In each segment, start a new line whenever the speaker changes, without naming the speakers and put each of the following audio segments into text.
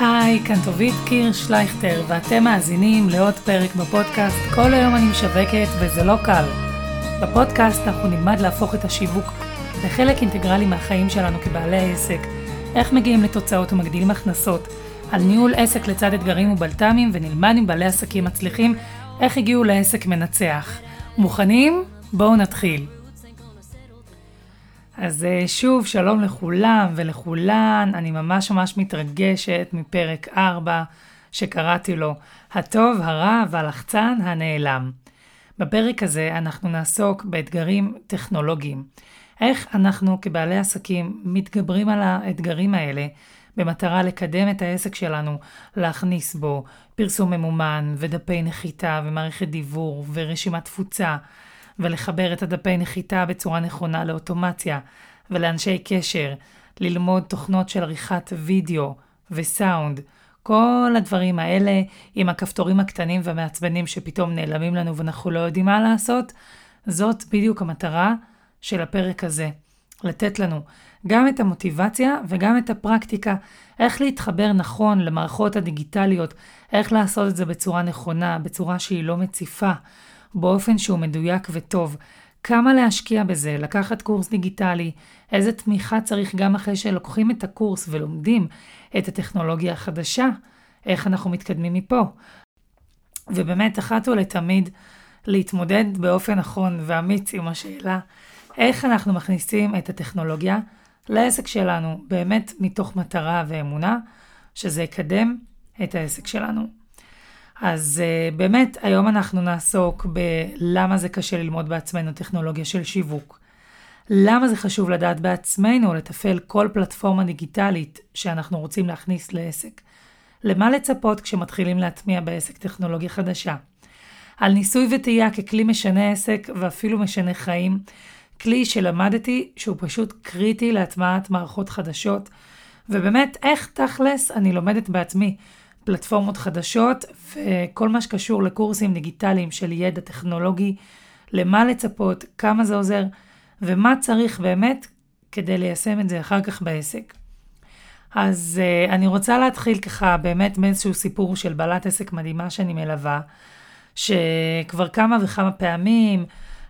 היי, כאן טובית קיר שלייכטר, ואתם מאזינים לעוד פרק בפודקאסט "כל היום אני משווקת וזה לא קל". בפודקאסט אנחנו נלמד להפוך את השיווק לחלק אינטגרלי מהחיים שלנו כבעלי העסק, איך מגיעים לתוצאות ומגדילים הכנסות, על ניהול עסק לצד אתגרים ובלת"מים, ונלמד עם בעלי עסקים מצליחים איך הגיעו לעסק מנצח. מוכנים? בואו נתחיל. אז אה, שוב, שלום לכולם ולכולן, אני ממש ממש מתרגשת מפרק 4 שקראתי לו הטוב, הרע והלחצן הנעלם. בפרק הזה אנחנו נעסוק באתגרים טכנולוגיים. איך אנחנו כבעלי עסקים מתגברים על האתגרים האלה במטרה לקדם את העסק שלנו, להכניס בו פרסום ממומן ודפי נחיתה ומערכת דיוור ורשימת תפוצה, ולחבר את הדפי נחיתה בצורה נכונה לאוטומציה ולאנשי קשר, ללמוד תוכנות של עריכת וידאו וסאונד, כל הדברים האלה עם הכפתורים הקטנים והמעצבנים שפתאום נעלמים לנו ואנחנו לא יודעים מה לעשות, זאת בדיוק המטרה של הפרק הזה. לתת לנו גם את המוטיבציה וגם את הפרקטיקה, איך להתחבר נכון למערכות הדיגיטליות, איך לעשות את זה בצורה נכונה, בצורה שהיא לא מציפה, באופן שהוא מדויק וטוב. כמה להשקיע בזה, לקחת קורס דיגיטלי, איזה תמיכה צריך גם אחרי שלוקחים את הקורס ולומדים את הטכנולוגיה החדשה, איך אנחנו מתקדמים מפה. ובאמת, אחת ולתמיד, להתמודד באופן נכון ואמיץ עם השאלה, איך אנחנו מכניסים את הטכנולוגיה לעסק שלנו, באמת מתוך מטרה ואמונה, שזה יקדם את העסק שלנו. אז uh, באמת, היום אנחנו נעסוק בלמה זה קשה ללמוד בעצמנו טכנולוגיה של שיווק. למה זה חשוב לדעת בעצמנו לתפעל כל פלטפורמה דיגיטלית שאנחנו רוצים להכניס לעסק. למה לצפות כשמתחילים להטמיע בעסק טכנולוגיה חדשה. על ניסוי וטעייה ככלי משנה עסק ואפילו משנה חיים. כלי שלמדתי שהוא פשוט קריטי להטמעת מערכות חדשות. ובאמת, איך תכלס אני לומדת בעצמי. פלטפורמות חדשות וכל מה שקשור לקורסים דיגיטליים של ידע טכנולוגי, למה לצפות, כמה זה עוזר ומה צריך באמת כדי ליישם את זה אחר כך בעסק. אז uh, אני רוצה להתחיל ככה באמת מאיזשהו סיפור של בעלת עסק מדהימה שאני מלווה, שכבר כמה וכמה פעמים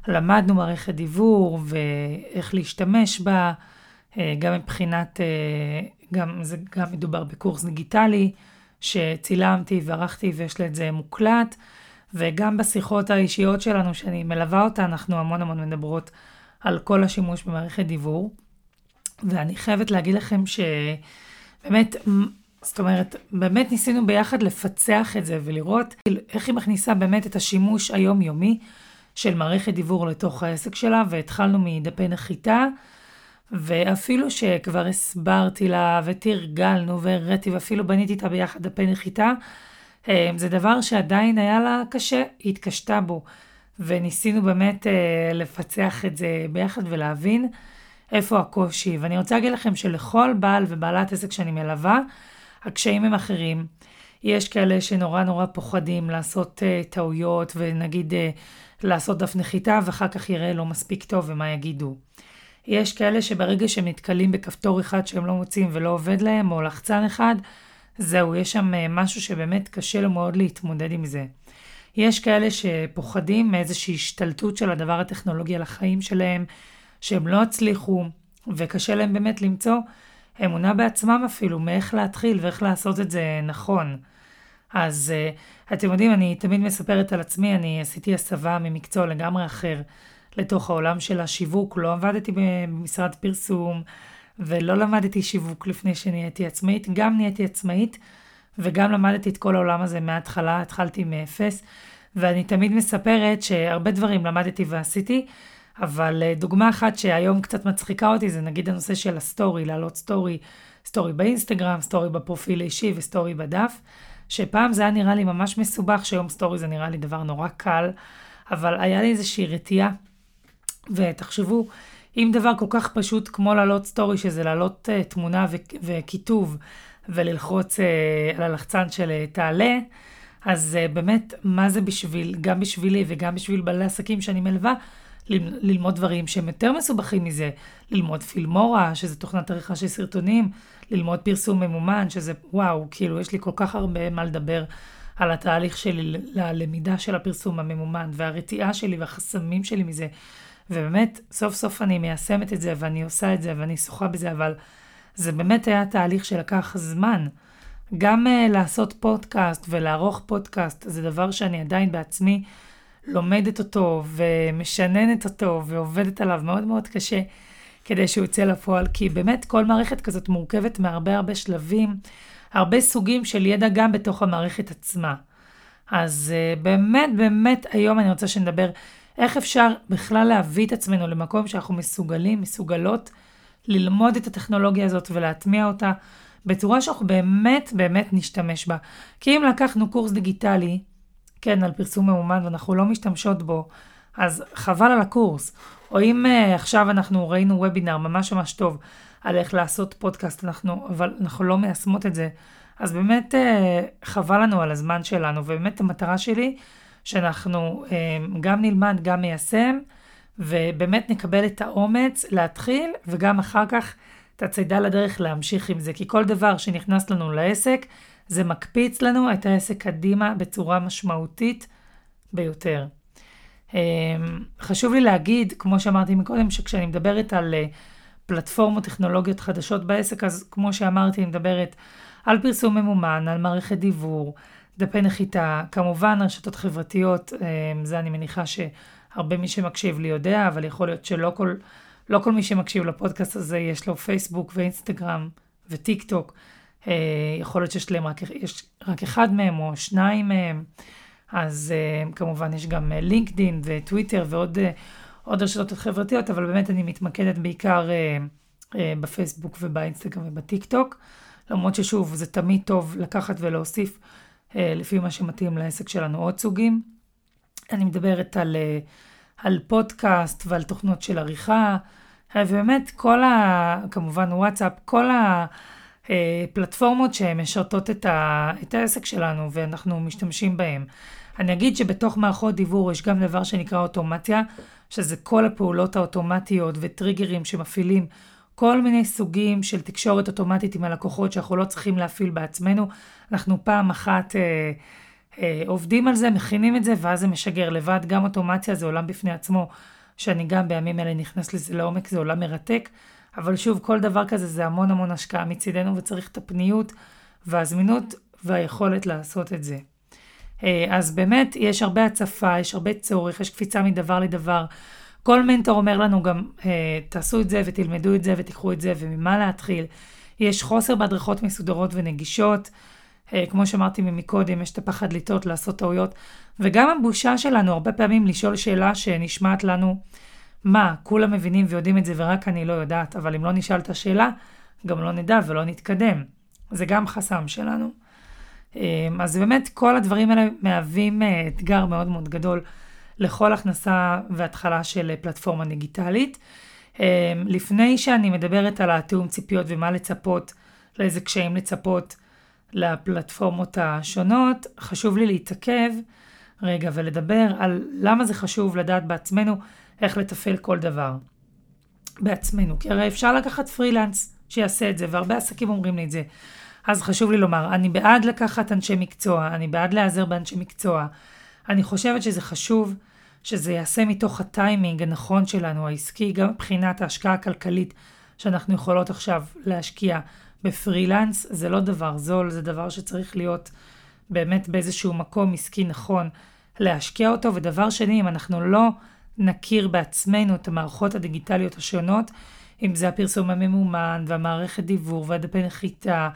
למדנו מערכת דיוור ואיך להשתמש בה, uh, גם מבחינת, uh, גם, זה גם מדובר בקורס דיגיטלי, שצילמתי וערכתי ויש לי את זה מוקלט, וגם בשיחות האישיות שלנו, שאני מלווה אותה, אנחנו המון המון מדברות על כל השימוש במערכת דיוור. ואני חייבת להגיד לכם שבאמת, זאת אומרת, באמת ניסינו ביחד לפצח את זה ולראות איך היא מכניסה באמת את השימוש היומיומי של מערכת דיוור לתוך העסק שלה, והתחלנו מדפי נחיתה. ואפילו שכבר הסברתי לה ותרגלנו והראיתי ואפילו בניתי איתה ביחד דפי נחיתה, אה, זה דבר שעדיין היה לה קשה, היא התקשתה בו. וניסינו באמת אה, לפצח את זה ביחד ולהבין איפה הקושי. ואני רוצה להגיד לכם שלכל בעל ובעלת עסק שאני מלווה, הקשיים הם אחרים. יש כאלה שנורא נורא פוחדים לעשות uh, טעויות ונגיד uh, לעשות דף נחיתה ואחר כך יראה לא מספיק טוב ומה יגידו. יש כאלה שברגע שהם נתקלים בכפתור אחד שהם לא מוצאים ולא עובד להם, או לחצן אחד, זהו, יש שם אה, משהו שבאמת קשה לו מאוד להתמודד עם זה. יש כאלה שפוחדים מאיזושהי השתלטות של הדבר הטכנולוגי על החיים שלהם, שהם לא הצליחו, וקשה להם באמת למצוא אמונה בעצמם אפילו, מאיך להתחיל ואיך לעשות את זה נכון. אז uh, אתם יודעים, אני תמיד מספרת על עצמי, אני עשיתי הסבה ממקצוע לגמרי אחר. לתוך העולם של השיווק, לא עבדתי במשרד פרסום ולא למדתי שיווק לפני שנהייתי עצמאית, גם נהייתי עצמאית וגם למדתי את כל העולם הזה מההתחלה, התחלתי מאפס, ואני תמיד מספרת שהרבה דברים למדתי ועשיתי, אבל אה, דוגמה אחת שהיום קצת מצחיקה אותי זה נגיד הנושא של הסטורי, להעלות סטורי, סטורי באינסטגרם, סטורי בפרופיל האישי וסטורי בדף, שפעם זה היה נראה לי ממש מסובך, שהיום סטורי זה נראה לי דבר נורא קל, אבל היה לי איזושהי רתיעה ותחשבו, אם דבר כל כך פשוט כמו לעלות סטורי, שזה לעלות אה, תמונה ו- וכיתוב וללחוץ אה, על הלחצן של אה, תעלה, אז אה, באמת, מה זה בשביל, גם בשבילי וגם בשביל בעלי עסקים שאני מלווה, ללמוד דברים שהם יותר מסובכים מזה, ללמוד פילמורה, שזה תוכנת עריכה של סרטונים, ללמוד פרסום ממומן, שזה וואו, כאילו יש לי כל כך הרבה מה לדבר על התהליך שלי ללמידה של הפרסום הממומן, והרתיעה שלי והחסמים שלי מזה. ובאמת, סוף סוף אני מיישמת את זה, ואני עושה את זה, ואני שוחה בזה, אבל זה באמת היה תהליך שלקח זמן. גם uh, לעשות פודקאסט ולערוך פודקאסט, זה דבר שאני עדיין בעצמי לומדת אותו ומשננת אותו ועובדת עליו מאוד מאוד קשה כדי שהוא יצא לפועל, כי באמת כל מערכת כזאת מורכבת מהרבה הרבה שלבים, הרבה סוגים של ידע גם בתוך המערכת עצמה. אז uh, באמת באמת היום אני רוצה שנדבר איך אפשר בכלל להביא את עצמנו למקום שאנחנו מסוגלים, מסוגלות ללמוד את הטכנולוגיה הזאת ולהטמיע אותה בצורה שאנחנו באמת באמת נשתמש בה. כי אם לקחנו קורס דיגיטלי, כן, על פרסום מאומן ואנחנו לא משתמשות בו, אז חבל על הקורס. או אם uh, עכשיו אנחנו ראינו וובינר ממש ממש טוב על איך לעשות פודקאסט, אנחנו, אבל אנחנו לא מיישמות את זה, אז באמת uh, חבל לנו על הזמן שלנו, ובאמת המטרה שלי, שאנחנו uh, גם נלמד, גם מיישם, ובאמת נקבל את האומץ להתחיל, וגם אחר כך את הצידה לדרך להמשיך עם זה, כי כל דבר שנכנס לנו לעסק, זה מקפיץ לנו את העסק קדימה בצורה משמעותית ביותר. אמ, חשוב לי להגיד, כמו שאמרתי מקודם, שכשאני מדברת על אה, פלטפורמות טכנולוגיות חדשות בעסק, אז כמו שאמרתי, אני מדברת על פרסום ממומן, על מערכת דיבור, דפי נחיתה, כמובן רשתות חברתיות, אמ, זה אני מניחה שהרבה מי שמקשיב לי יודע, אבל יכול להיות שלא כל, לא כל מי שמקשיב לפודקאסט הזה יש לו פייסבוק ואינסטגרם וטיק טוק. אה, יכול להיות שיש להם רק, יש רק אחד מהם או שניים מהם. אז אה, כמובן יש גם לינקדין וטוויטר ועוד עוד רשתות חברתיות, אבל באמת אני מתמקדת בעיקר בפייסבוק ובאינסטגרם ובטיק טוק. למרות ששוב, זה תמיד טוב לקחת ולהוסיף אה, לפי מה שמתאים לעסק שלנו עוד סוגים. אני מדברת על, uh, על פודקאסט ועל תוכנות של עריכה, ובאמת כל ה... כמובן וואטסאפ, כל ה... פלטפורמות שמשרתות את, ה, את העסק שלנו ואנחנו משתמשים בהן. אני אגיד שבתוך מערכות דיבור יש גם דבר שנקרא אוטומציה, שזה כל הפעולות האוטומטיות וטריגרים שמפעילים כל מיני סוגים של תקשורת אוטומטית עם הלקוחות שאנחנו לא צריכים להפעיל בעצמנו. אנחנו פעם אחת אה, אה, עובדים על זה, מכינים את זה, ואז זה משגר לבד. גם אוטומציה זה עולם בפני עצמו, שאני גם בימים אלה נכנס לזה לעומק, זה עולם מרתק. אבל שוב, כל דבר כזה זה המון המון השקעה מצידנו, וצריך את הפניות והזמינות והיכולת לעשות את זה. אה, אז באמת יש הרבה הצפה, יש הרבה צורך, יש קפיצה מדבר לדבר. כל מנטור אומר לנו גם, אה, תעשו את זה ותלמדו את זה ותיקחו את זה וממה להתחיל. יש חוסר בהדרכות מסודרות ונגישות. אה, כמו שאמרתי מקודם, יש את הפחד לטעות, לעשות טעויות. וגם הבושה שלנו, הרבה פעמים לשאול שאלה שנשמעת לנו, מה, כולם מבינים ויודעים את זה ורק אני לא יודעת, אבל אם לא נשאל את השאלה, גם לא נדע ולא נתקדם. זה גם חסם שלנו. אמ, אז באמת כל הדברים האלה מהווים אה, אתגר מאוד מאוד גדול לכל הכנסה והתחלה של פלטפורמה דיגיטלית. אמ, לפני שאני מדברת על התיאום ציפיות ומה לצפות, לאיזה קשיים לצפות לפלטפורמות השונות, חשוב לי להתעכב רגע ולדבר על למה זה חשוב לדעת בעצמנו איך לתפעל כל דבר בעצמנו. כי הרי אפשר לקחת פרילנס שיעשה את זה, והרבה עסקים אומרים לי את זה. אז חשוב לי לומר, אני בעד לקחת אנשי מקצוע, אני בעד להיעזר באנשי מקצוע. אני חושבת שזה חשוב שזה ייעשה מתוך הטיימינג הנכון שלנו, העסקי, גם מבחינת ההשקעה הכלכלית שאנחנו יכולות עכשיו להשקיע בפרילנס. זה לא דבר זול, זה דבר שצריך להיות באמת באיזשהו מקום עסקי נכון להשקיע אותו. ודבר שני, אם אנחנו לא נכיר בעצמנו את המערכות הדיגיטליות השונות, אם זה הפרסום הממומן והמערכת דיוור והדפי נחיתה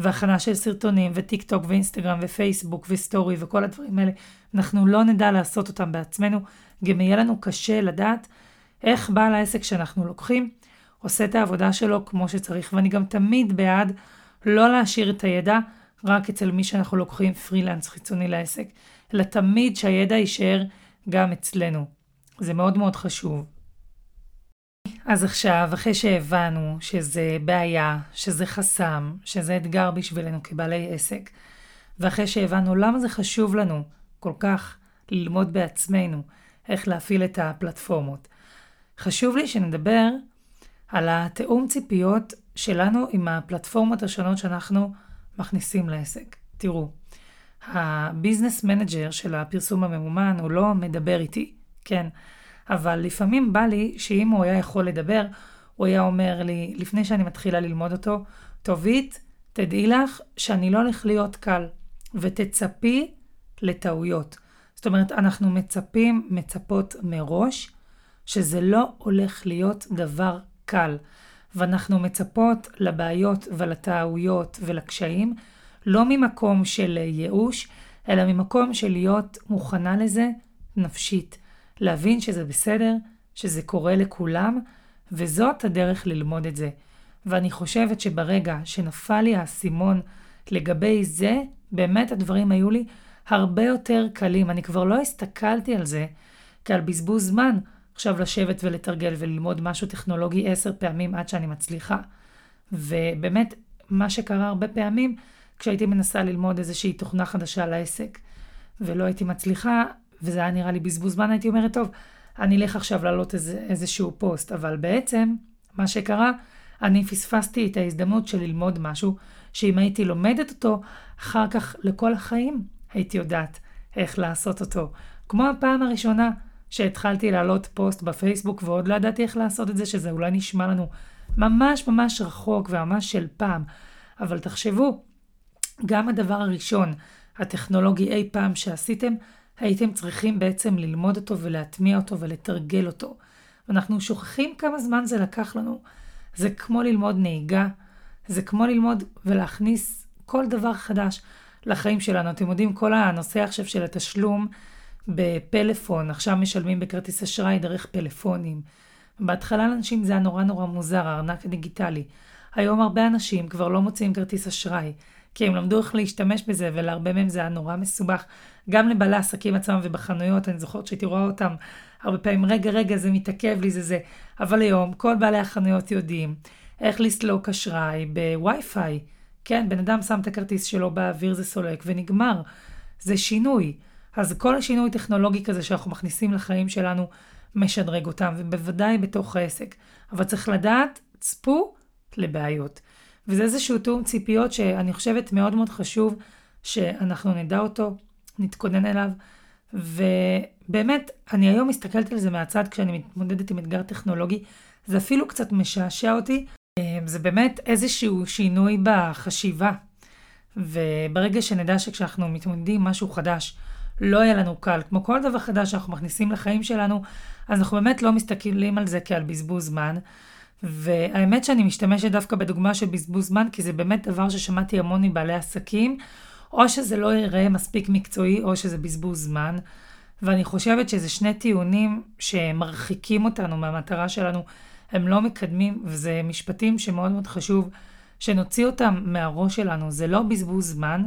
והכנה של סרטונים וטיק טוק ואינסטגרם ופייסבוק וסטורי וכל הדברים האלה, אנחנו לא נדע לעשות אותם בעצמנו, גם יהיה לנו קשה לדעת איך בעל העסק שאנחנו לוקחים עושה את העבודה שלו כמו שצריך. ואני גם תמיד בעד לא להשאיר את הידע רק אצל מי שאנחנו לוקחים פרילנס חיצוני לעסק, אלא תמיד שהידע יישאר גם אצלנו. זה מאוד מאוד חשוב. אז עכשיו, אחרי שהבנו שזה בעיה, שזה חסם, שזה אתגר בשבילנו כבעלי עסק, ואחרי שהבנו למה זה חשוב לנו כל כך ללמוד בעצמנו איך להפעיל את הפלטפורמות. חשוב לי שנדבר על התיאום ציפיות שלנו עם הפלטפורמות השונות שאנחנו מכניסים לעסק. תראו, ה business manager של הפרסום הממומן הוא לא מדבר איתי, כן, אבל לפעמים בא לי שאם הוא היה יכול לדבר, הוא היה אומר לי, לפני שאני מתחילה ללמוד אותו, טובית, תדעי לך שאני לא הולך להיות קל, ותצפי לטעויות. זאת אומרת, אנחנו מצפים, מצפות מראש, שזה לא הולך להיות דבר קל, ואנחנו מצפות לבעיות ולטעויות ולקשיים, לא ממקום של ייאוש, אלא ממקום של להיות מוכנה לזה נפשית. להבין שזה בסדר, שזה קורה לכולם, וזאת הדרך ללמוד את זה. ואני חושבת שברגע שנפל לי האסימון לגבי זה, באמת הדברים היו לי הרבה יותר קלים. אני כבר לא הסתכלתי על זה כעל בזבוז זמן, עכשיו לשבת ולתרגל וללמוד משהו טכנולוגי עשר פעמים עד שאני מצליחה. ובאמת, מה שקרה הרבה פעמים, כשהייתי מנסה ללמוד איזושהי תוכנה חדשה לעסק, ולא הייתי מצליחה, וזה היה נראה לי בזבוז זמן, הייתי אומרת, טוב, אני אלך עכשיו להעלות איזה, איזשהו פוסט, אבל בעצם, מה שקרה, אני פספסתי את ההזדמנות של ללמוד משהו, שאם הייתי לומדת אותו, אחר כך לכל החיים הייתי יודעת איך לעשות אותו. כמו הפעם הראשונה שהתחלתי להעלות פוסט בפייסבוק ועוד לא ידעתי איך לעשות את זה, שזה אולי נשמע לנו ממש ממש רחוק וממש של פעם. אבל תחשבו, גם הדבר הראשון, הטכנולוגי אי פעם שעשיתם, הייתם צריכים בעצם ללמוד אותו ולהטמיע אותו ולתרגל אותו. אנחנו שוכחים כמה זמן זה לקח לנו. זה כמו ללמוד נהיגה, זה כמו ללמוד ולהכניס כל דבר חדש לחיים שלנו. אתם יודעים, כל הנושא עכשיו של התשלום בפלאפון, עכשיו משלמים בכרטיס אשראי דרך פלאפונים. בהתחלה לאנשים זה היה נורא נורא מוזר, הארנק הדיגיטלי. היום הרבה אנשים כבר לא מוציאים כרטיס אשראי, כי הם למדו איך להשתמש בזה, ולהרבה מהם זה היה נורא מסובך. גם לבעלי העסקים עצמם ובחנויות, אני זוכרת שהייתי רואה אותם הרבה פעמים, רגע, רגע, זה מתעכב לי, זה זה. אבל היום כל בעלי החנויות יודעים איך לסלוק אשראי בווי-פיי. כן, בן אדם שם את הכרטיס שלו באוויר, זה סולק, ונגמר. זה שינוי. אז כל השינוי טכנולוגי כזה שאנחנו מכניסים לחיים שלנו, משדרג אותם, ובוודאי בתוך העסק. אבל צריך לדעת, צפו לבעיות. וזה איזשהו תיאום ציפיות שאני חושבת מאוד מאוד חשוב שאנחנו נדע אותו, נתכונן אליו, ובאמת, אני היום מסתכלת על זה מהצד כשאני מתמודדת עם אתגר טכנולוגי, זה אפילו קצת משעשע אותי, זה באמת איזשהו שינוי בחשיבה. וברגע שנדע שכשאנחנו מתמודדים עם משהו חדש, לא יהיה לנו קל, כמו כל דבר חדש שאנחנו מכניסים לחיים שלנו, אז אנחנו באמת לא מסתכלים על זה כעל בזבוז זמן. והאמת שאני משתמשת דווקא בדוגמה של בזבוז זמן, כי זה באמת דבר ששמעתי המון מבעלי עסקים, או שזה לא ייראה מספיק מקצועי, או שזה בזבוז זמן. ואני חושבת שזה שני טיעונים שמרחיקים אותנו מהמטרה שלנו, הם לא מקדמים, וזה משפטים שמאוד מאוד חשוב שנוציא אותם מהראש שלנו, זה לא בזבוז זמן,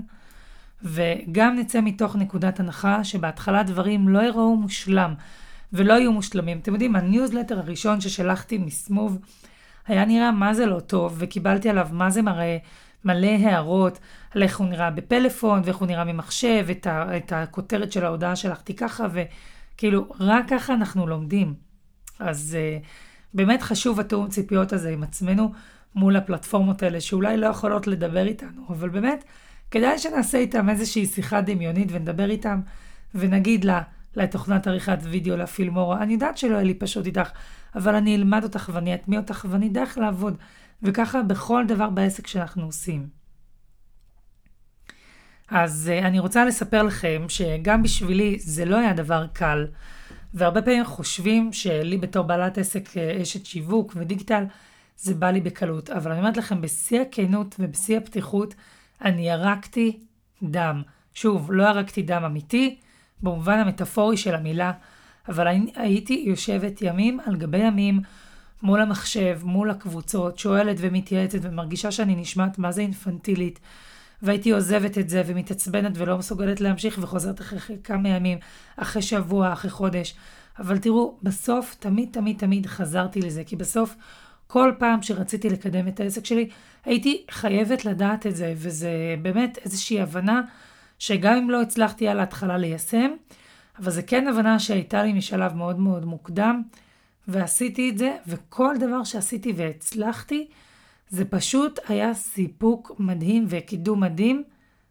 וגם נצא מתוך נקודת הנחה שבהתחלה דברים לא יראו מושלם ולא יהיו מושלמים. אתם יודעים, הניוזלטר הראשון ששלחתי מסמוב היה נראה מה זה לא טוב, וקיבלתי עליו מה זה מראה, מלא הערות על איך הוא נראה בפלאפון, ואיך הוא נראה ממחשב, את, ה, את הכותרת של ההודעה שלחתי ככה, וכאילו, רק ככה אנחנו לומדים. אז אה, באמת חשוב התיאום ציפיות הזה עם עצמנו מול הפלטפורמות האלה, שאולי לא יכולות לדבר איתנו, אבל באמת, כדאי שנעשה איתם איזושהי שיחה דמיונית ונדבר איתם, ונגיד לה, לתוכנת עריכת וידאו, לפילמורה, אני יודעת שלא יהיה לי פשוט איתך, אבל אני אלמד אותך ואני אטמיע אותך ואני אדע איך לעבוד. וככה בכל דבר בעסק שאנחנו עושים. אז uh, אני רוצה לספר לכם שגם בשבילי זה לא היה דבר קל, והרבה פעמים חושבים שלי בתור בעלת עסק uh, אשת שיווק ודיגיטל, זה בא לי בקלות. אבל אני אומרת לכם, בשיא הכנות ובשיא הפתיחות, אני ירקתי דם. שוב, לא ירקתי דם אמיתי, במובן המטאפורי של המילה, אבל הייתי יושבת ימים על גבי ימים מול המחשב, מול הקבוצות, שואלת ומתייעצת ומרגישה שאני נשמעת מה זה אינפנטילית. והייתי עוזבת את זה ומתעצבנת ולא מסוגלת להמשיך וחוזרת אחרי כמה ימים, אחרי שבוע, אחרי חודש. אבל תראו, בסוף תמיד תמיד תמיד חזרתי לזה, כי בסוף כל פעם שרציתי לקדם את העסק שלי, הייתי חייבת לדעת את זה, וזה באמת איזושהי הבנה שגם אם לא הצלחתי על ההתחלה ליישם, אבל זה כן הבנה שהייתה לי משלב מאוד מאוד מוקדם, ועשיתי את זה, וכל דבר שעשיתי והצלחתי, זה פשוט היה סיפוק מדהים וקידום מדהים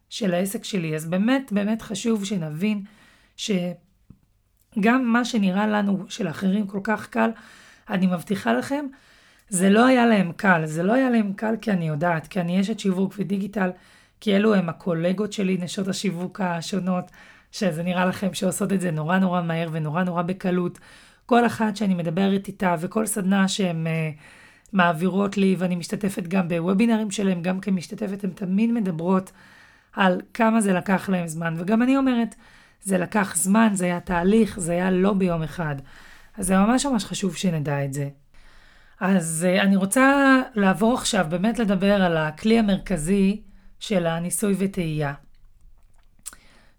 של העסק שלי. אז באמת, באמת חשוב שנבין שגם מה שנראה לנו שלאחרים כל כך קל, אני מבטיחה לכם, זה לא היה להם קל. זה לא היה להם קל כי אני יודעת, כי אני אשת שיווק ודיגיטל, כי אלו הם הקולגות שלי, נשות השיווק השונות, שזה נראה לכם שעושות את זה נורא נורא מהר ונורא נורא בקלות. כל אחת שאני מדברת איתה וכל סדנה שהן uh, מעבירות לי, ואני משתתפת גם בוובינרים שלהם, גם כמשתתפת, הן תמיד מדברות על כמה זה לקח להם זמן. וגם אני אומרת, זה לקח זמן, זה היה תהליך, זה היה לא ביום אחד. אז זה ממש ממש חשוב שנדע את זה. אז uh, אני רוצה לעבור עכשיו באמת לדבר על הכלי המרכזי של הניסוי וטעייה.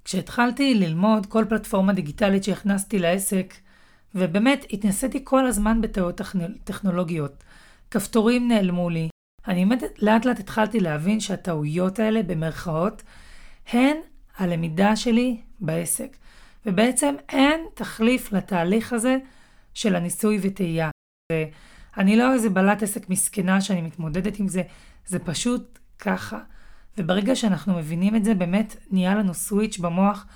כשהתחלתי ללמוד כל פלטפורמה דיגיטלית שהכנסתי לעסק, ובאמת התנסיתי כל הזמן בטעויות טכנולוגיות. כפתורים נעלמו לי. אני באמת לאט לאט התחלתי להבין שהטעויות האלה, במרכאות, הן הלמידה שלי בעסק. ובעצם אין תחליף לתהליך הזה של הניסוי וטעייה. אני לא איזה בעלת עסק מסכנה שאני מתמודדת עם זה, זה פשוט ככה. וברגע שאנחנו מבינים את זה, באמת נהיה לנו סוויץ' במוח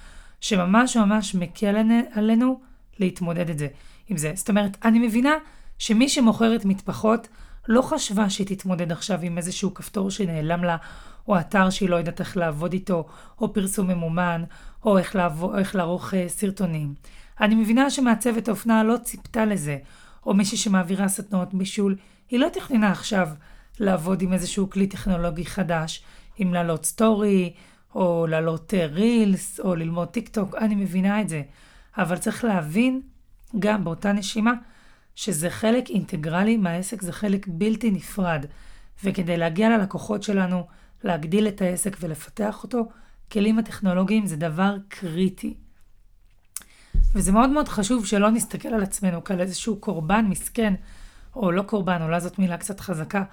שממש ממש מקל עלינו להתמודד את זה, עם זה. זאת אומרת, אני מבינה שמי שמוכרת מטפחות לא חשבה שהיא תתמודד עכשיו עם איזשהו כפתור שנעלם לה, או אתר שהיא לא יודעת איך לעבוד איתו, או פרסום ממומן, או איך, לעבור, איך לערוך אה, סרטונים. אני מבינה שמעצבת האופנה לא ציפתה לזה, או מישהי שמעבירה סדנאות בישול, היא לא תכננה עכשיו לעבוד עם איזשהו כלי טכנולוגי חדש, אם לעלות סטורי, או לעלות רילס, או ללמוד טיק טוק, אני מבינה את זה. אבל צריך להבין, גם באותה נשימה, שזה חלק אינטגרלי מהעסק, זה חלק בלתי נפרד. וכדי להגיע ללקוחות שלנו, להגדיל את העסק ולפתח אותו, כלים הטכנולוגיים זה דבר קריטי. וזה מאוד מאוד חשוב שלא נסתכל על עצמנו כעל איזשהו קורבן מסכן, או לא קורבן, אולי זאת מילה קצת חזקה,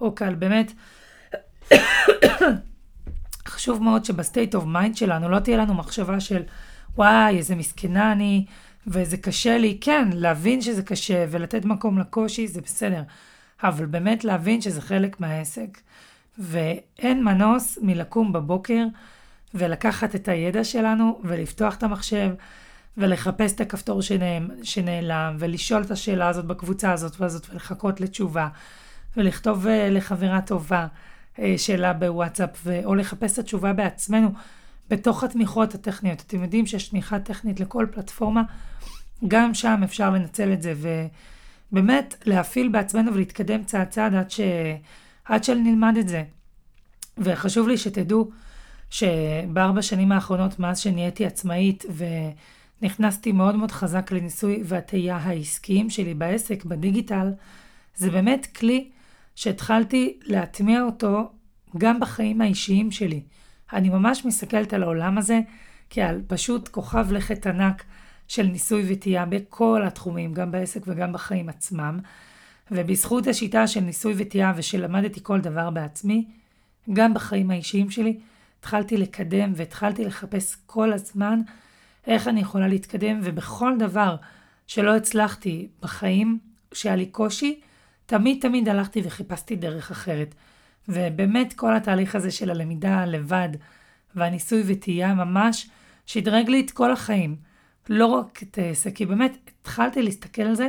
או כעל באמת... חשוב מאוד שב state of mind שלנו לא תהיה לנו מחשבה של וואי, איזה מסכנה אני, וזה קשה לי. כן, להבין שזה קשה ולתת מקום לקושי זה בסדר, אבל באמת להבין שזה חלק מהעסק. ואין מנוס מלקום בבוקר ולקחת את הידע שלנו ולפתוח את המחשב ולחפש את הכפתור שנעלם ולשאול את השאלה הזאת בקבוצה הזאת והזאת ולחכות לתשובה ולכתוב אה, לחברה טובה שאלה בוואטסאפ או לחפש את התשובה בעצמנו. בתוך התמיכות הטכניות. אתם יודעים שיש תמיכה טכנית לכל פלטפורמה, גם שם אפשר לנצל את זה, ובאמת להפעיל בעצמנו ולהתקדם צעד צעד עד, ש... עד שנלמד את זה. וחשוב לי שתדעו שבארבע שנים האחרונות, מאז שנהייתי עצמאית ונכנסתי מאוד מאוד חזק לניסוי והטעייה העסקיים שלי בעסק, בדיגיטל, זה באמת כלי שהתחלתי להטמיע אותו גם בחיים האישיים שלי. אני ממש מסתכלת על העולם הזה כעל פשוט כוכב לכת ענק של ניסוי וטעייה בכל התחומים, גם בעסק וגם בחיים עצמם. ובזכות השיטה של ניסוי וטעייה ושלמדתי כל דבר בעצמי, גם בחיים האישיים שלי, התחלתי לקדם והתחלתי לחפש כל הזמן איך אני יכולה להתקדם, ובכל דבר שלא הצלחתי בחיים, שהיה לי קושי, תמיד תמיד הלכתי וחיפשתי דרך אחרת. ובאמת כל התהליך הזה של הלמידה לבד והניסוי וטעייה ממש שדרג לי את כל החיים. לא רק את העסק, כי באמת התחלתי להסתכל על זה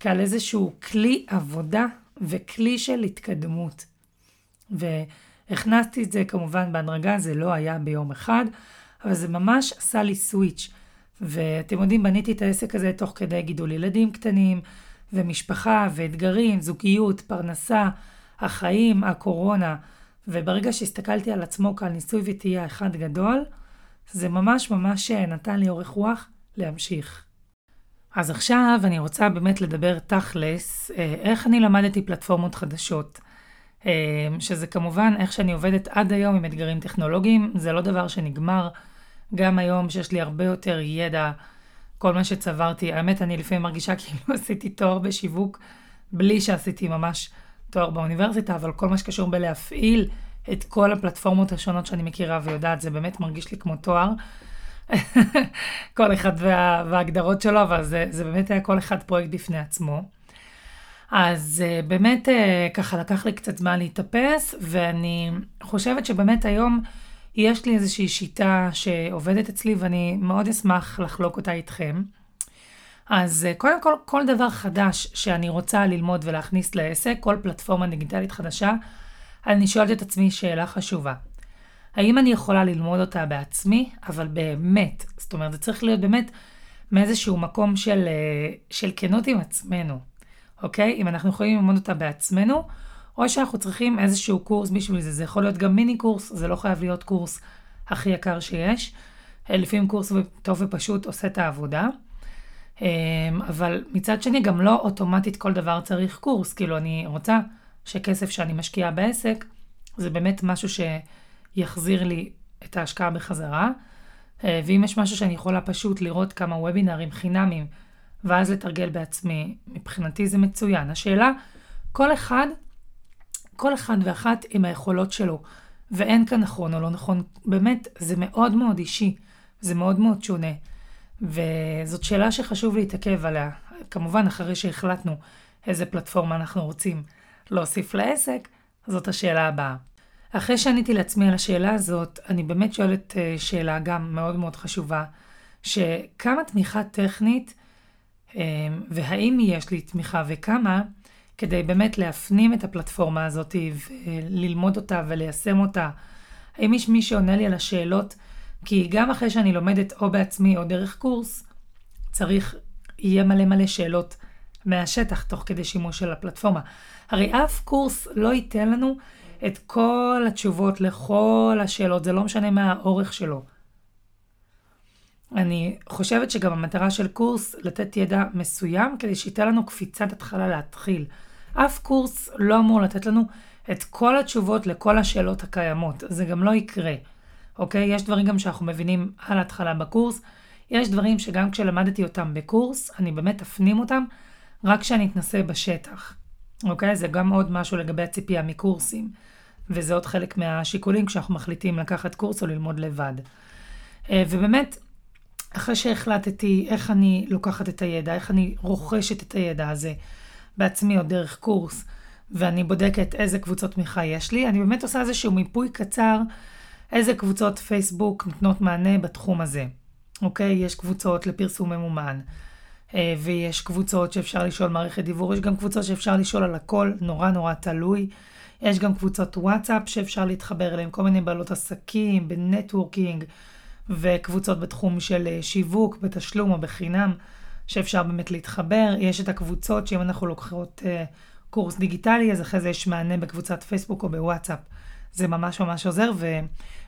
כעל איזשהו כלי עבודה וכלי של התקדמות. והכנסתי את זה כמובן בהדרגה, זה לא היה ביום אחד, אבל זה ממש עשה לי סוויץ'. ואתם יודעים, בניתי את העסק הזה תוך כדי גידול ילדים קטנים, ומשפחה, ואתגרים, זוגיות, פרנסה, החיים, הקורונה, וברגע שהסתכלתי על עצמו כעל ניסוי וטעייה אחד גדול, זה ממש ממש נתן לי אורך רוח להמשיך. אז עכשיו אני רוצה באמת לדבר תכלס, אה, איך אני למדתי פלטפורמות חדשות. אה, שזה כמובן איך שאני עובדת עד היום עם אתגרים טכנולוגיים, זה לא דבר שנגמר. גם היום שיש לי הרבה יותר ידע, כל מה שצברתי, האמת אני לפעמים מרגישה כאילו עשיתי תואר בשיווק בלי שעשיתי ממש תואר באוניברסיטה, אבל כל מה שקשור בלהפעיל את כל הפלטפורמות השונות שאני מכירה ויודעת, זה באמת מרגיש לי כמו תואר. כל אחד וה, וההגדרות שלו, אבל זה, זה באמת היה כל אחד פרויקט בפני עצמו. אז uh, באמת uh, ככה לקח לי קצת זמן להתאפס, ואני חושבת שבאמת היום יש לי איזושהי שיטה שעובדת אצלי, ואני מאוד אשמח לחלוק אותה איתכם. אז uh, קודם כל, כל דבר חדש שאני רוצה ללמוד ולהכניס לעסק, כל פלטפורמה דיגיטלית חדשה, אני שואלת את עצמי שאלה חשובה. האם אני יכולה ללמוד אותה בעצמי, אבל באמת, זאת אומרת, זה צריך להיות באמת מאיזשהו מקום של, של כנות עם עצמנו. אוקיי? אם אנחנו יכולים ללמוד אותה בעצמנו, או שאנחנו צריכים איזשהו קורס בשביל זה. זה יכול להיות גם מיני קורס, זה לא חייב להיות קורס הכי יקר שיש. אה, לפעמים קורס טוב ופשוט עושה את העבודה. אמ, אבל מצד שני, גם לא אוטומטית כל דבר צריך קורס. כאילו, אני רוצה שכסף שאני משקיעה בעסק, זה באמת משהו שיחזיר לי את ההשקעה בחזרה. אה, ואם יש משהו שאני יכולה פשוט לראות כמה וובינארים חינמים, ואז לתרגל בעצמי, מבחינתי זה מצוין. השאלה, כל אחד, כל אחד ואחת עם היכולות שלו, ואין כאן נכון או לא נכון, באמת, זה מאוד מאוד אישי, זה מאוד מאוד שונה. וזאת שאלה שחשוב להתעכב עליה, כמובן אחרי שהחלטנו איזה פלטפורמה אנחנו רוצים להוסיף לעסק, זאת השאלה הבאה. אחרי שעניתי לעצמי על השאלה הזאת, אני באמת שואלת אה, שאלה גם מאוד מאוד חשובה, שכמה תמיכה טכנית אמ, והאם יש לי תמיכה וכמה, כדי באמת להפנים את הפלטפורמה הזאת וללמוד אותה וליישם אותה. האם יש מי שעונה לי על השאלות? כי גם אחרי שאני לומדת או בעצמי או דרך קורס, צריך, יהיה מלא מלא שאלות מהשטח תוך כדי שימוש של הפלטפורמה. הרי אף קורס לא ייתן לנו את כל התשובות לכל השאלות, זה לא משנה מה האורך שלו. אני חושבת שגם המטרה של קורס לתת ידע מסוים כדי שייתן לנו קפיצת התחלה להתחיל. אף קורס לא אמור לתת לנו את כל התשובות לכל השאלות הקיימות, זה גם לא יקרה, אוקיי? יש דברים גם שאנחנו מבינים על ההתחלה בקורס, יש דברים שגם כשלמדתי אותם בקורס, אני באמת אפנים אותם רק כשאני אתנסה בשטח, אוקיי? זה גם עוד משהו לגבי הציפייה מקורסים, וזה עוד חלק מהשיקולים כשאנחנו מחליטים לקחת קורס או ללמוד לבד. אה, ובאמת, אחרי שהחלטתי איך אני לוקחת את הידע, איך אני רוכשת את הידע הזה בעצמי או דרך קורס, ואני בודקת איזה קבוצות תמיכה יש לי, אני באמת עושה איזשהו מיפוי קצר, איזה קבוצות פייסבוק נותנות מענה בתחום הזה. אוקיי? יש קבוצות לפרסום ממומן, אה, ויש קבוצות שאפשר לשאול מערכת דיוור, יש גם קבוצות שאפשר לשאול על הכל, נורא נורא תלוי. יש גם קבוצות וואטסאפ שאפשר להתחבר אליהן, כל מיני בעלות עסקים, ב networking. וקבוצות בתחום של אה, שיווק, בתשלום או בחינם, שאפשר באמת להתחבר. יש את הקבוצות שאם אנחנו לוקחות uh, קורס דיגיטלי, אז אחרי זה יש מענה בקבוצת פייסבוק או בוואטסאפ. זה ממש ממש עוזר,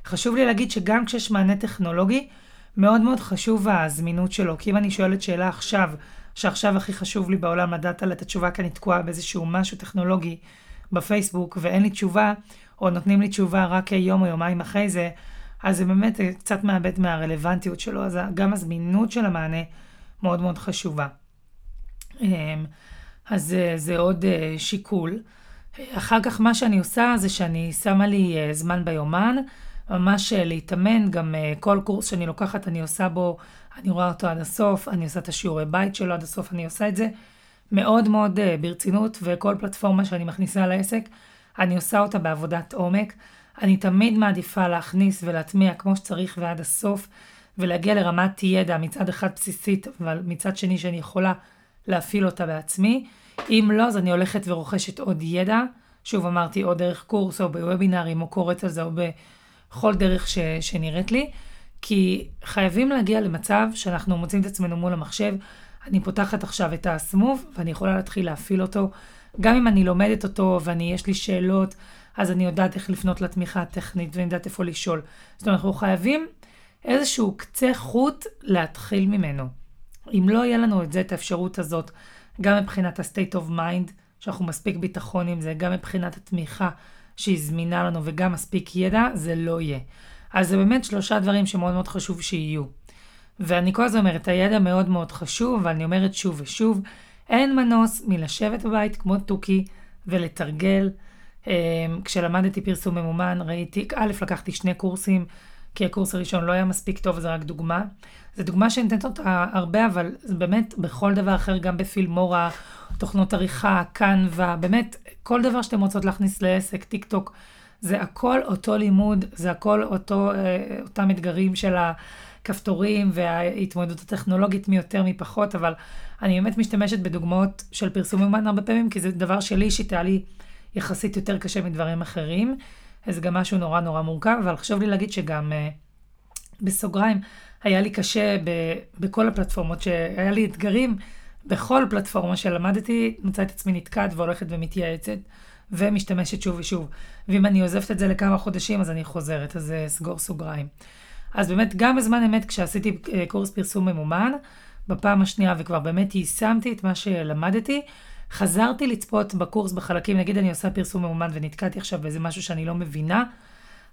וחשוב לי להגיד שגם כשיש מענה טכנולוגי, מאוד מאוד חשוב הזמינות שלו. כי אם אני שואלת שאלה עכשיו, שעכשיו הכי חשוב לי בעולם לדעת על את התשובה, כי אני תקועה באיזשהו משהו טכנולוגי בפייסבוק, ואין לי תשובה, או נותנים לי תשובה רק יום או יומיים אחרי זה, אז זה באמת קצת מאבד מהרלוונטיות שלו, אז גם הזמינות של המענה מאוד מאוד חשובה. אמ, אז זה עוד אה, שיקול. אחר כך מה שאני עושה זה שאני שמה לי אה, זמן ביומן, ממש אה, להתאמן, גם כל קורס שאני לוקחת אני עושה בו, אני רואה אותו עד הסוף, אני עושה את השיעורי בית שלו עד הסוף, אני עושה את זה מאוד מאוד ברצינות, וכל פלטפורמה שאני מכניסה לעסק, אני עושה אותה בעבודת עומק. אני תמיד מעדיפה להכניס ולהטמיע כמו שצריך ועד הסוף, ולהגיע לרמת ידע מצד אחד בסיסית, אבל מצד שני שאני יכולה להפעיל אותה בעצמי. אם לא, אז אני הולכת ורוכשת עוד ידע. שוב אמרתי, או דרך קורס, או בוובינארים, או קוראת על זה, או בכל דרך ש, שנראית לי. כי חייבים להגיע למצב שאנחנו מוצאים את עצמנו מול המחשב. אני פותחת עכשיו את הסמוב, ואני יכולה להתחיל להפעיל אותו. גם אם אני לומדת אותו, ואני, יש לי שאלות, אז אני יודעת איך לפנות לתמיכה הטכנית ואני יודעת איפה לשאול. זאת אומרת, אנחנו חייבים איזשהו קצה חוט להתחיל ממנו. אם לא יהיה לנו את זה, את האפשרות הזאת, גם מבחינת ה-state of mind, שאנחנו מספיק ביטחון עם זה, גם מבחינת התמיכה שהיא זמינה לנו וגם מספיק ידע, זה לא יהיה. אז זה באמת שלושה דברים שמאוד מאוד חשוב שיהיו. ואני כל הזמן אומרת, הידע מאוד מאוד חשוב, ואני אומרת שוב ושוב, אין מנוס מלשבת בבית כמו תוכי ולתרגל. אמ, כשלמדתי פרסום ממומן, ראיתי, א', לקחתי שני קורסים כי הקורס הראשון לא היה מספיק טוב, זה רק דוגמה. זו דוגמה שאני נותנת אותה הרבה, אבל זה באמת בכל דבר אחר, גם בפילמורה, תוכנות עריכה, קנווה, באמת, כל דבר שאתם רוצות להכניס לעסק, טיק טוק, זה הכל אותו לימוד, זה הכל אותו, אה, אותם אתגרים של הכפתורים וההתמודדות הטכנולוגית מי יותר מי פחות, אבל אני באמת משתמשת בדוגמאות של פרסום אומן הרבה פעמים, כי זה דבר שלי אישית היה לי יחסית יותר קשה מדברים אחרים. זה גם משהו נורא נורא מורכב, אבל חשוב לי להגיד שגם uh, בסוגריים, היה לי קשה ב, בכל הפלטפורמות, שהיה לי אתגרים בכל פלטפורמה שלמדתי, מצא את עצמי נתקעת והולכת ומתייעצת. ומשתמשת שוב ושוב. ואם אני עוזבת את זה לכמה חודשים, אז אני חוזרת, אז סגור סוגריים. אז באמת, גם בזמן אמת, כשעשיתי uh, קורס פרסום ממומן, בפעם השנייה, וכבר באמת יישמתי את מה שלמדתי, חזרתי לצפות בקורס בחלקים, נגיד אני עושה פרסום ממומן ונתקעתי עכשיו באיזה משהו שאני לא מבינה,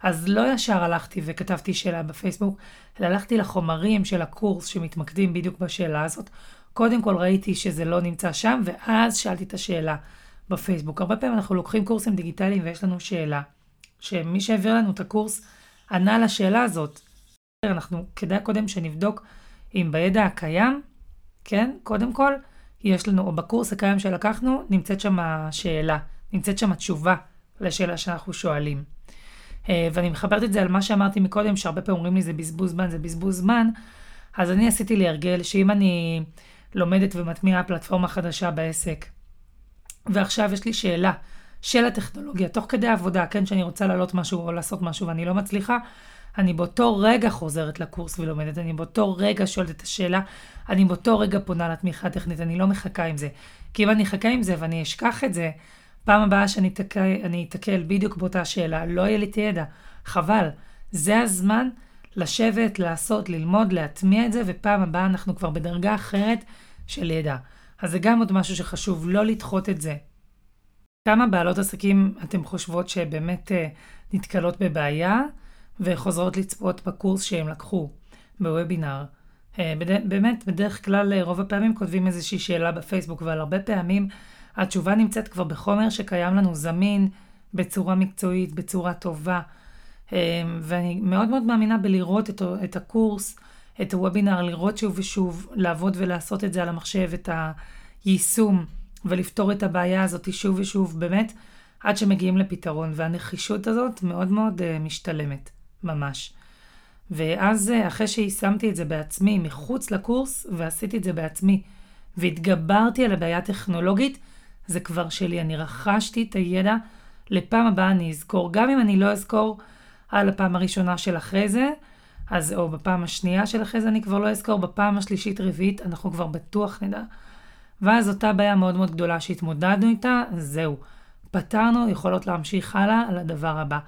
אז לא ישר הלכתי וכתבתי שאלה בפייסבוק, אלא הלכתי לחומרים של הקורס שמתמקדים בדיוק בשאלה הזאת. קודם כל ראיתי שזה לא נמצא שם, ואז שאלתי את השאלה בפייסבוק. הרבה פעמים אנחנו לוקחים קורסים דיגיטליים ויש לנו שאלה, שמי שהעביר לנו את הקורס ענה לשאלה הזאת. אנחנו, כדאי קודם שנבדוק אם בידע הקיים, כן, קודם כל, יש לנו, או בקורס הקיים שלקחנו, נמצאת שם השאלה, נמצאת שם התשובה לשאלה שאנחנו שואלים. אה, ואני מחברת את זה על מה שאמרתי מקודם, שהרבה פעמים אומרים לי זה בזבוז זמן, זה בזבוז זמן, אז אני עשיתי לי הרגל שאם אני לומדת ומטמיעה פלטפורמה חדשה בעסק, ועכשיו יש לי שאלה של הטכנולוגיה, תוך כדי עבודה, כן, שאני רוצה לעלות משהו או לעשות משהו ואני לא מצליחה, אני באותו רגע חוזרת לקורס ולומדת, אני באותו רגע שואלת את השאלה, אני באותו רגע פונה לתמיכה הטכנית, אני לא מחכה עם זה. כי אם אני אחכה עם זה ואני אשכח את זה, פעם הבאה שאני אתקל בדיוק באותה שאלה, לא יהיה לי את הידע. חבל. זה הזמן לשבת, לעשות, ללמוד, להטמיע את זה, ופעם הבאה אנחנו כבר בדרגה אחרת של ידע. אז זה גם עוד משהו שחשוב, לא לדחות את זה. כמה בעלות עסקים אתם חושבות שבאמת uh, נתקלות בבעיה וחוזרות לצפות בקורס שהם לקחו בוובינר? בד... באמת, בדרך כלל uh, רוב הפעמים כותבים איזושהי שאלה בפייסבוק, אבל הרבה פעמים התשובה נמצאת כבר בחומר שקיים לנו זמין, בצורה מקצועית, בצורה טובה. Uh, ואני מאוד מאוד מאמינה בלראות את, את הקורס את הוובינר, לראות שוב ושוב, לעבוד ולעשות את זה על המחשב, את היישום, ולפתור את הבעיה הזאת שוב ושוב, באמת, עד שמגיעים לפתרון. והנחישות הזאת מאוד מאוד משתלמת, ממש. ואז, uh, אחרי שיישמתי את זה בעצמי, מחוץ לקורס, ועשיתי את זה בעצמי, והתגברתי על הבעיה הטכנולוגית, זה כבר שלי. אני רכשתי את הידע, לפעם הבאה אני אזכור. גם אם אני לא אזכור על הפעם הראשונה של אחרי זה, אז או בפעם השנייה של אחרי זה אני כבר לא אזכור, בפעם השלישית רביעית אנחנו כבר בטוח נדע. ואז אותה בעיה מאוד מאוד גדולה שהתמודדנו איתה, זהו. פתרנו, יכולות להמשיך הלאה על הדבר הבא.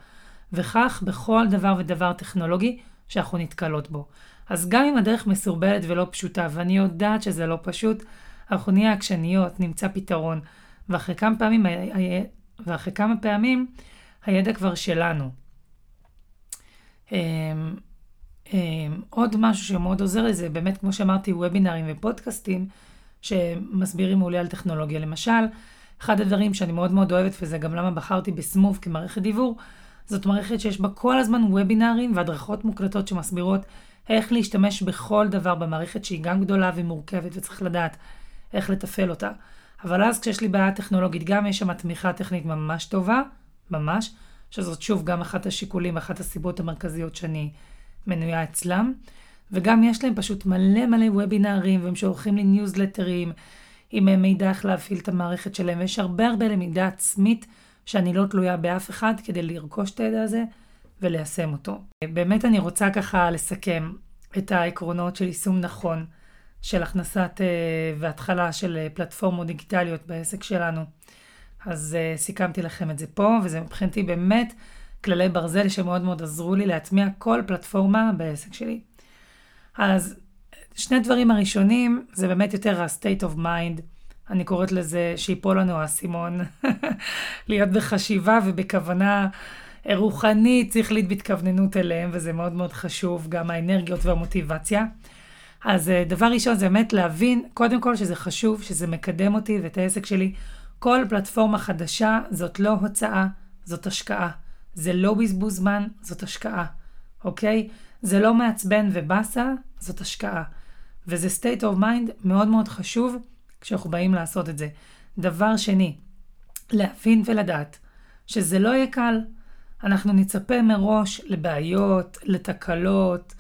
וכך בכל דבר ודבר טכנולוגי שאנחנו נתקלות בו. אז גם אם הדרך מסורבלת ולא פשוטה, ואני יודעת שזה לא פשוט, אנחנו נהיה עקשניות, נמצא פתרון. ואחרי כמה פעמים, ואחרי כמה פעמים הידע כבר שלנו. אמ, אמ, עוד משהו שמאוד עוזר לזה, באמת, כמו שאמרתי, וובינרים ופודקאסטים שמסבירים מעולה על טכנולוגיה. למשל, אחד הדברים שאני מאוד מאוד אוהבת, וזה גם למה בחרתי בסמוב כמערכת דיבור, זאת מערכת שיש בה כל הזמן וובינרים והדרכות מוקלטות שמסבירות איך להשתמש בכל דבר במערכת שהיא גם גדולה ומורכבת וצריך לדעת איך לתפעל אותה. אבל אז כשיש לי בעיה טכנולוגית, גם יש שם תמיכה טכנית ממש טובה, ממש, שזאת שוב גם אחת השיקולים, אחת הסיבות המרכזיות שאני מנויה אצלם, וגם יש להם פשוט מלא מלא וובינארים, והם שולחים לי ניוזלטרים עם מידע איך להפעיל את המערכת שלהם, ויש הרבה הרבה למידה עצמית שאני לא תלויה באף אחד כדי לרכוש את הידע הזה וליישם אותו. באמת אני רוצה ככה לסכם את העקרונות של יישום נכון של הכנסת uh, והתחלה של uh, פלטפורמות דיגיטליות בעסק שלנו. אז uh, סיכמתי לכם את זה פה, וזה מבחינתי באמת כללי ברזל שמאוד מאוד עזרו לי להטמיע כל פלטפורמה בעסק שלי. אז שני דברים הראשונים זה באמת יותר ה-state of mind. אני קוראת לזה שיפול לנו האסימון. להיות בחשיבה ובכוונה רוחנית, שכלית בהתכווננות אליהם, וזה מאוד מאוד חשוב, גם האנרגיות והמוטיבציה. אז אה, דבר ראשון זה באמת להבין, קודם כל שזה חשוב, שזה מקדם אותי ואת העסק שלי. כל פלטפורמה חדשה זאת לא הוצאה, זאת השקעה. זה לא בזבוז זמן, זאת השקעה. אוקיי? זה לא מעצבן ובאסה, זאת השקעה. וזה state of mind מאוד מאוד חשוב כשאנחנו באים לעשות את זה. דבר שני, להבין ולדעת שזה לא יהיה קל. אנחנו נצפה מראש לבעיות, לתקלות,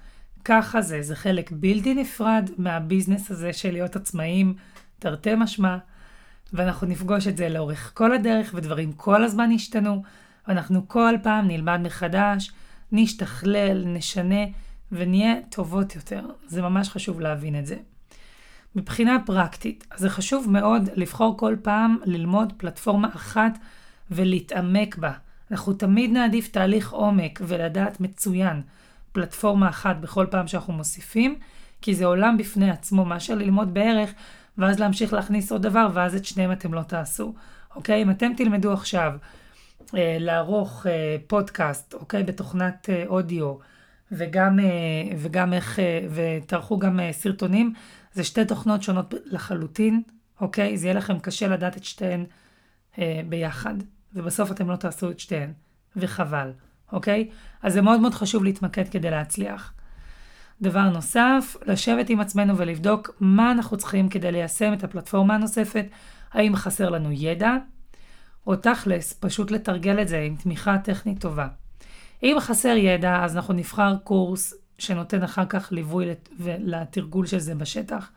ככה זה, זה חלק בלתי נפרד מהביזנס הזה של להיות עצמאים, תרתי משמע, ואנחנו נפגוש את זה לאורך כל הדרך, ודברים כל הזמן ישתנו, ואנחנו כל פעם נלמד מחדש, נשתכלל, נשנה, ונהיה טובות יותר. זה ממש חשוב להבין את זה. מבחינה פרקטית, זה חשוב מאוד לבחור כל פעם ללמוד פלטפורמה אחת ולהתעמק בה. אנחנו תמיד נעדיף תהליך עומק ולדעת מצוין פלטפורמה אחת בכל פעם שאנחנו מוסיפים, כי זה עולם בפני עצמו, מאשר ללמוד בערך, ואז להמשיך להכניס עוד דבר, ואז את שניהם אתם לא תעשו. אוקיי? אם אתם תלמדו עכשיו אה, לערוך אה, פודקאסט, אוקיי? בתוכנת אה, אודיו, וגם, אה, וגם איך, אה, ותערכו גם אה, סרטונים, זה שתי תוכנות שונות לחלוטין, אוקיי? זה יהיה לכם קשה לדעת את שתיהן אה, ביחד, ובסוף אתם לא תעשו את שתיהן, וחבל. אוקיי? אז זה מאוד מאוד חשוב להתמקד כדי להצליח. דבר נוסף, לשבת עם עצמנו ולבדוק מה אנחנו צריכים כדי ליישם את הפלטפורמה הנוספת, האם חסר לנו ידע, או תכלס, פשוט לתרגל את זה עם תמיכה טכנית טובה. אם חסר ידע, אז אנחנו נבחר קורס שנותן אחר כך ליווי לתרגול של זה בשטח.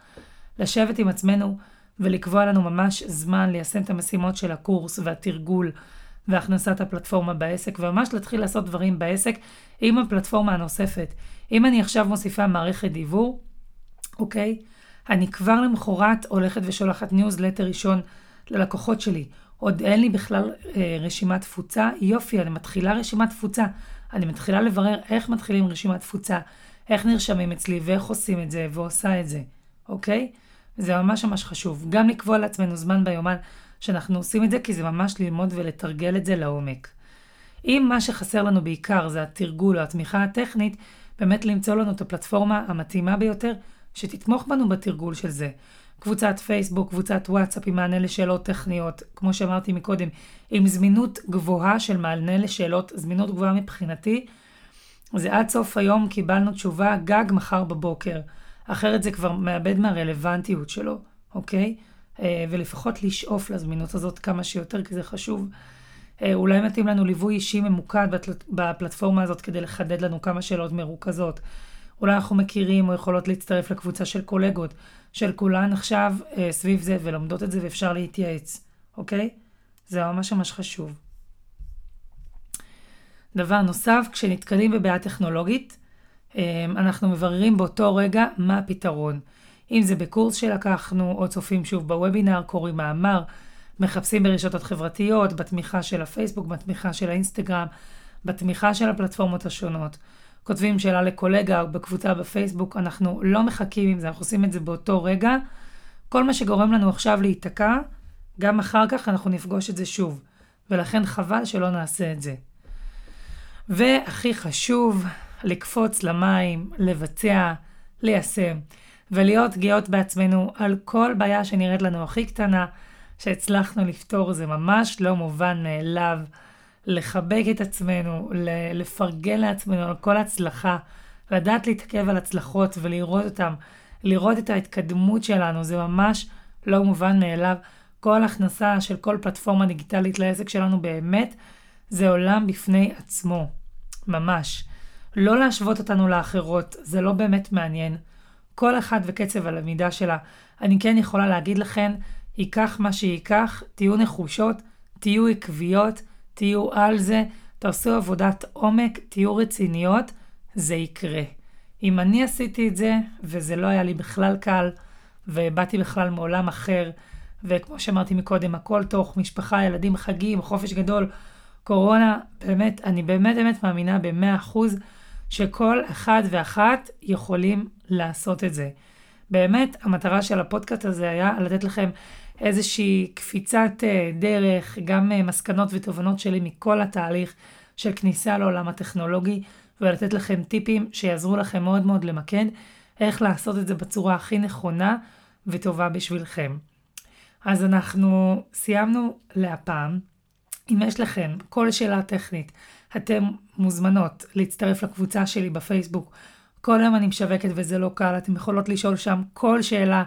לשבת עם עצמנו ולקבוע לנו ממש זמן ליישם את המשימות של הקורס והתרגול והכנסת הפלטפורמה בעסק, וממש להתחיל לעשות דברים בעסק עם הפלטפורמה הנוספת. אם אני עכשיו מוסיפה מערכת דיוור, אוקיי? אני כבר למחרת הולכת ושולחת ניוזלטר ראשון ללקוחות שלי. עוד אין לי בכלל אה, רשימת תפוצה, יופי, אני מתחילה רשימת תפוצה. אני מתחילה לברר איך מתחילים רשימת תפוצה, איך נרשמים אצלי ואיך עושים את זה, ועושה את זה, אוקיי? זה ממש ממש חשוב. גם לקבוע לעצמנו זמן ביומן שאנחנו עושים את זה כי זה ממש ללמוד ולתרגל את זה לעומק. אם מה שחסר לנו בעיקר זה התרגול או התמיכה הטכנית, באמת למצוא לנו את הפלטפורמה המתאימה ביותר שתתמוך בנו בתרגול של זה. קבוצת פייסבוק, קבוצת וואטסאפ עם מענה לשאלות טכניות, כמו שאמרתי מקודם, עם זמינות גבוהה של מענה לשאלות, זמינות גבוהה מבחינתי, זה עד סוף היום קיבלנו תשובה גג מחר בבוקר, אחרת זה כבר מאבד מהרלוונטיות שלו, אוקיי? אה, ולפחות לשאוף לזמינות הזאת כמה שיותר, כי זה חשוב. אה, אולי מתאים לנו ליווי אישי ממוקד בפלטפורמה הזאת כדי לחדד לנו כמה שאלות מרוכזות. אולי אנחנו מכירים או יכולות להצטרף לקבוצה של קולגות, של כולן עכשיו אה, סביב זה ולומדות את זה ואפשר להתייעץ, אוקיי? זה ממש ממש חשוב. דבר נוסף, כשנתקלים בבעיה טכנולוגית, אנחנו מבררים באותו רגע מה הפתרון. אם זה בקורס שלקחנו, או צופים שוב בוובינר, קוראים מאמר, מחפשים ברשתות חברתיות, בתמיכה של הפייסבוק, בתמיכה של האינסטגרם, בתמיכה של הפלטפורמות השונות. כותבים שאלה לקולגה או בקבוצה בפייסבוק, אנחנו לא מחכים עם זה, אנחנו עושים את זה באותו רגע. כל מה שגורם לנו עכשיו להיתקע, גם אחר כך אנחנו נפגוש את זה שוב, ולכן חבל שלא נעשה את זה. והכי חשוב, לקפוץ למים, לבצע, ליישם. ולהיות גאות בעצמנו על כל בעיה שנראית לנו הכי קטנה, שהצלחנו לפתור, זה ממש לא מובן מאליו. לחבק את עצמנו, לפרגן לעצמנו על כל הצלחה, לדעת להתעכב על הצלחות ולראות אותן, לראות את ההתקדמות שלנו, זה ממש לא מובן מאליו. כל הכנסה של כל פלטפורמה דיגיטלית לעסק שלנו באמת, זה עולם בפני עצמו, ממש. לא להשוות אותנו לאחרות, זה לא באמת מעניין. כל אחד וקצב הלמידה שלה. אני כן יכולה להגיד לכן, ייקח מה שייקח, תהיו נחושות, תהיו עקביות, תהיו על זה, תעשו עבודת עומק, תהיו רציניות, זה יקרה. אם אני עשיתי את זה, וזה לא היה לי בכלל קל, ובאתי בכלל מעולם אחר, וכמו שאמרתי מקודם, הכל תוך משפחה, ילדים, חגים, חופש גדול, קורונה, באמת, אני באמת באמת מאמינה במאה אחוז שכל אחד ואחת יכולים לעשות את זה. באמת, המטרה של הפודקאסט הזה היה לתת לכם איזושהי קפיצת אה, דרך, גם אה, מסקנות ותובנות שלי מכל התהליך של כניסה לעולם הטכנולוגי, ולתת לכם טיפים שיעזרו לכם מאוד מאוד למקד איך לעשות את זה בצורה הכי נכונה וטובה בשבילכם. אז אנחנו סיימנו להפעם. אם יש לכם כל שאלה טכנית, אתם מוזמנות להצטרף לקבוצה שלי בפייסבוק. כל יום אני משווקת וזה לא קל, אתם יכולות לשאול שם כל שאלה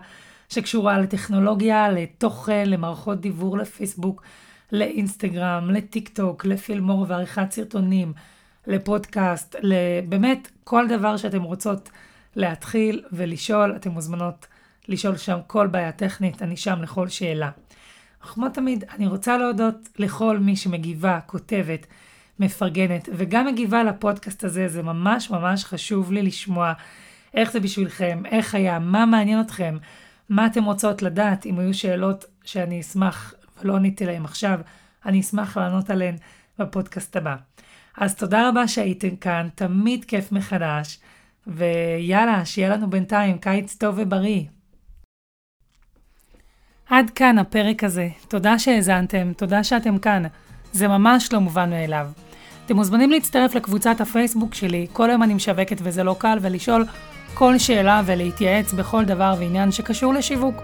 שקשורה לטכנולוגיה, לתוכן, למערכות דיבור לפייסבוק, לאינסטגרם, לטיק טוק, לפילמור ועריכת סרטונים, לפודקאסט, באמת כל דבר שאתם רוצות להתחיל ולשאול, אתם מוזמנות לשאול שם כל בעיה טכנית, אני שם לכל שאלה. כמו תמיד, אני רוצה להודות לכל מי שמגיבה, כותבת, מפרגנת, וגם מגיבה לפודקאסט הזה, זה ממש ממש חשוב לי לשמוע איך זה בשבילכם, איך היה, מה מעניין אתכם, מה אתם רוצות לדעת, אם היו שאלות שאני אשמח ולא עניתי להם עכשיו, אני אשמח לענות עליהן בפודקאסט הבא. אז תודה רבה שהייתם כאן, תמיד כיף מחדש, ויאללה, שיהיה לנו בינתיים קיץ טוב ובריא. עד כאן הפרק הזה. תודה שהאזנתם, תודה שאתם כאן. זה ממש לא מובן מאליו. אתם מוזמנים להצטרף לקבוצת הפייסבוק שלי, כל יום אני משווקת וזה לא קל, ולשאול כל שאלה ולהתייעץ בכל דבר ועניין שקשור לשיווק.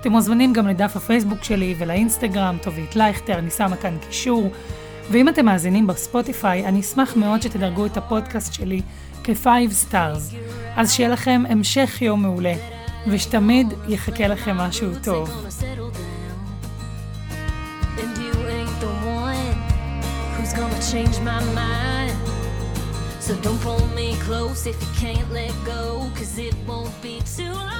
אתם מוזמנים גם לדף הפייסבוק שלי ולאינסטגרם, טובית לייכטר, אני שמה כאן קישור. ואם אתם מאזינים בספוטיפיי, אני אשמח מאוד שתדרגו את הפודקאסט שלי כ-5 stars. אז שיהיה לכם המשך יום מעולה, ושתמיד יחכה לכם משהו טוב. change my mind. So don't pull me close if you can't let go, cause it won't be too long.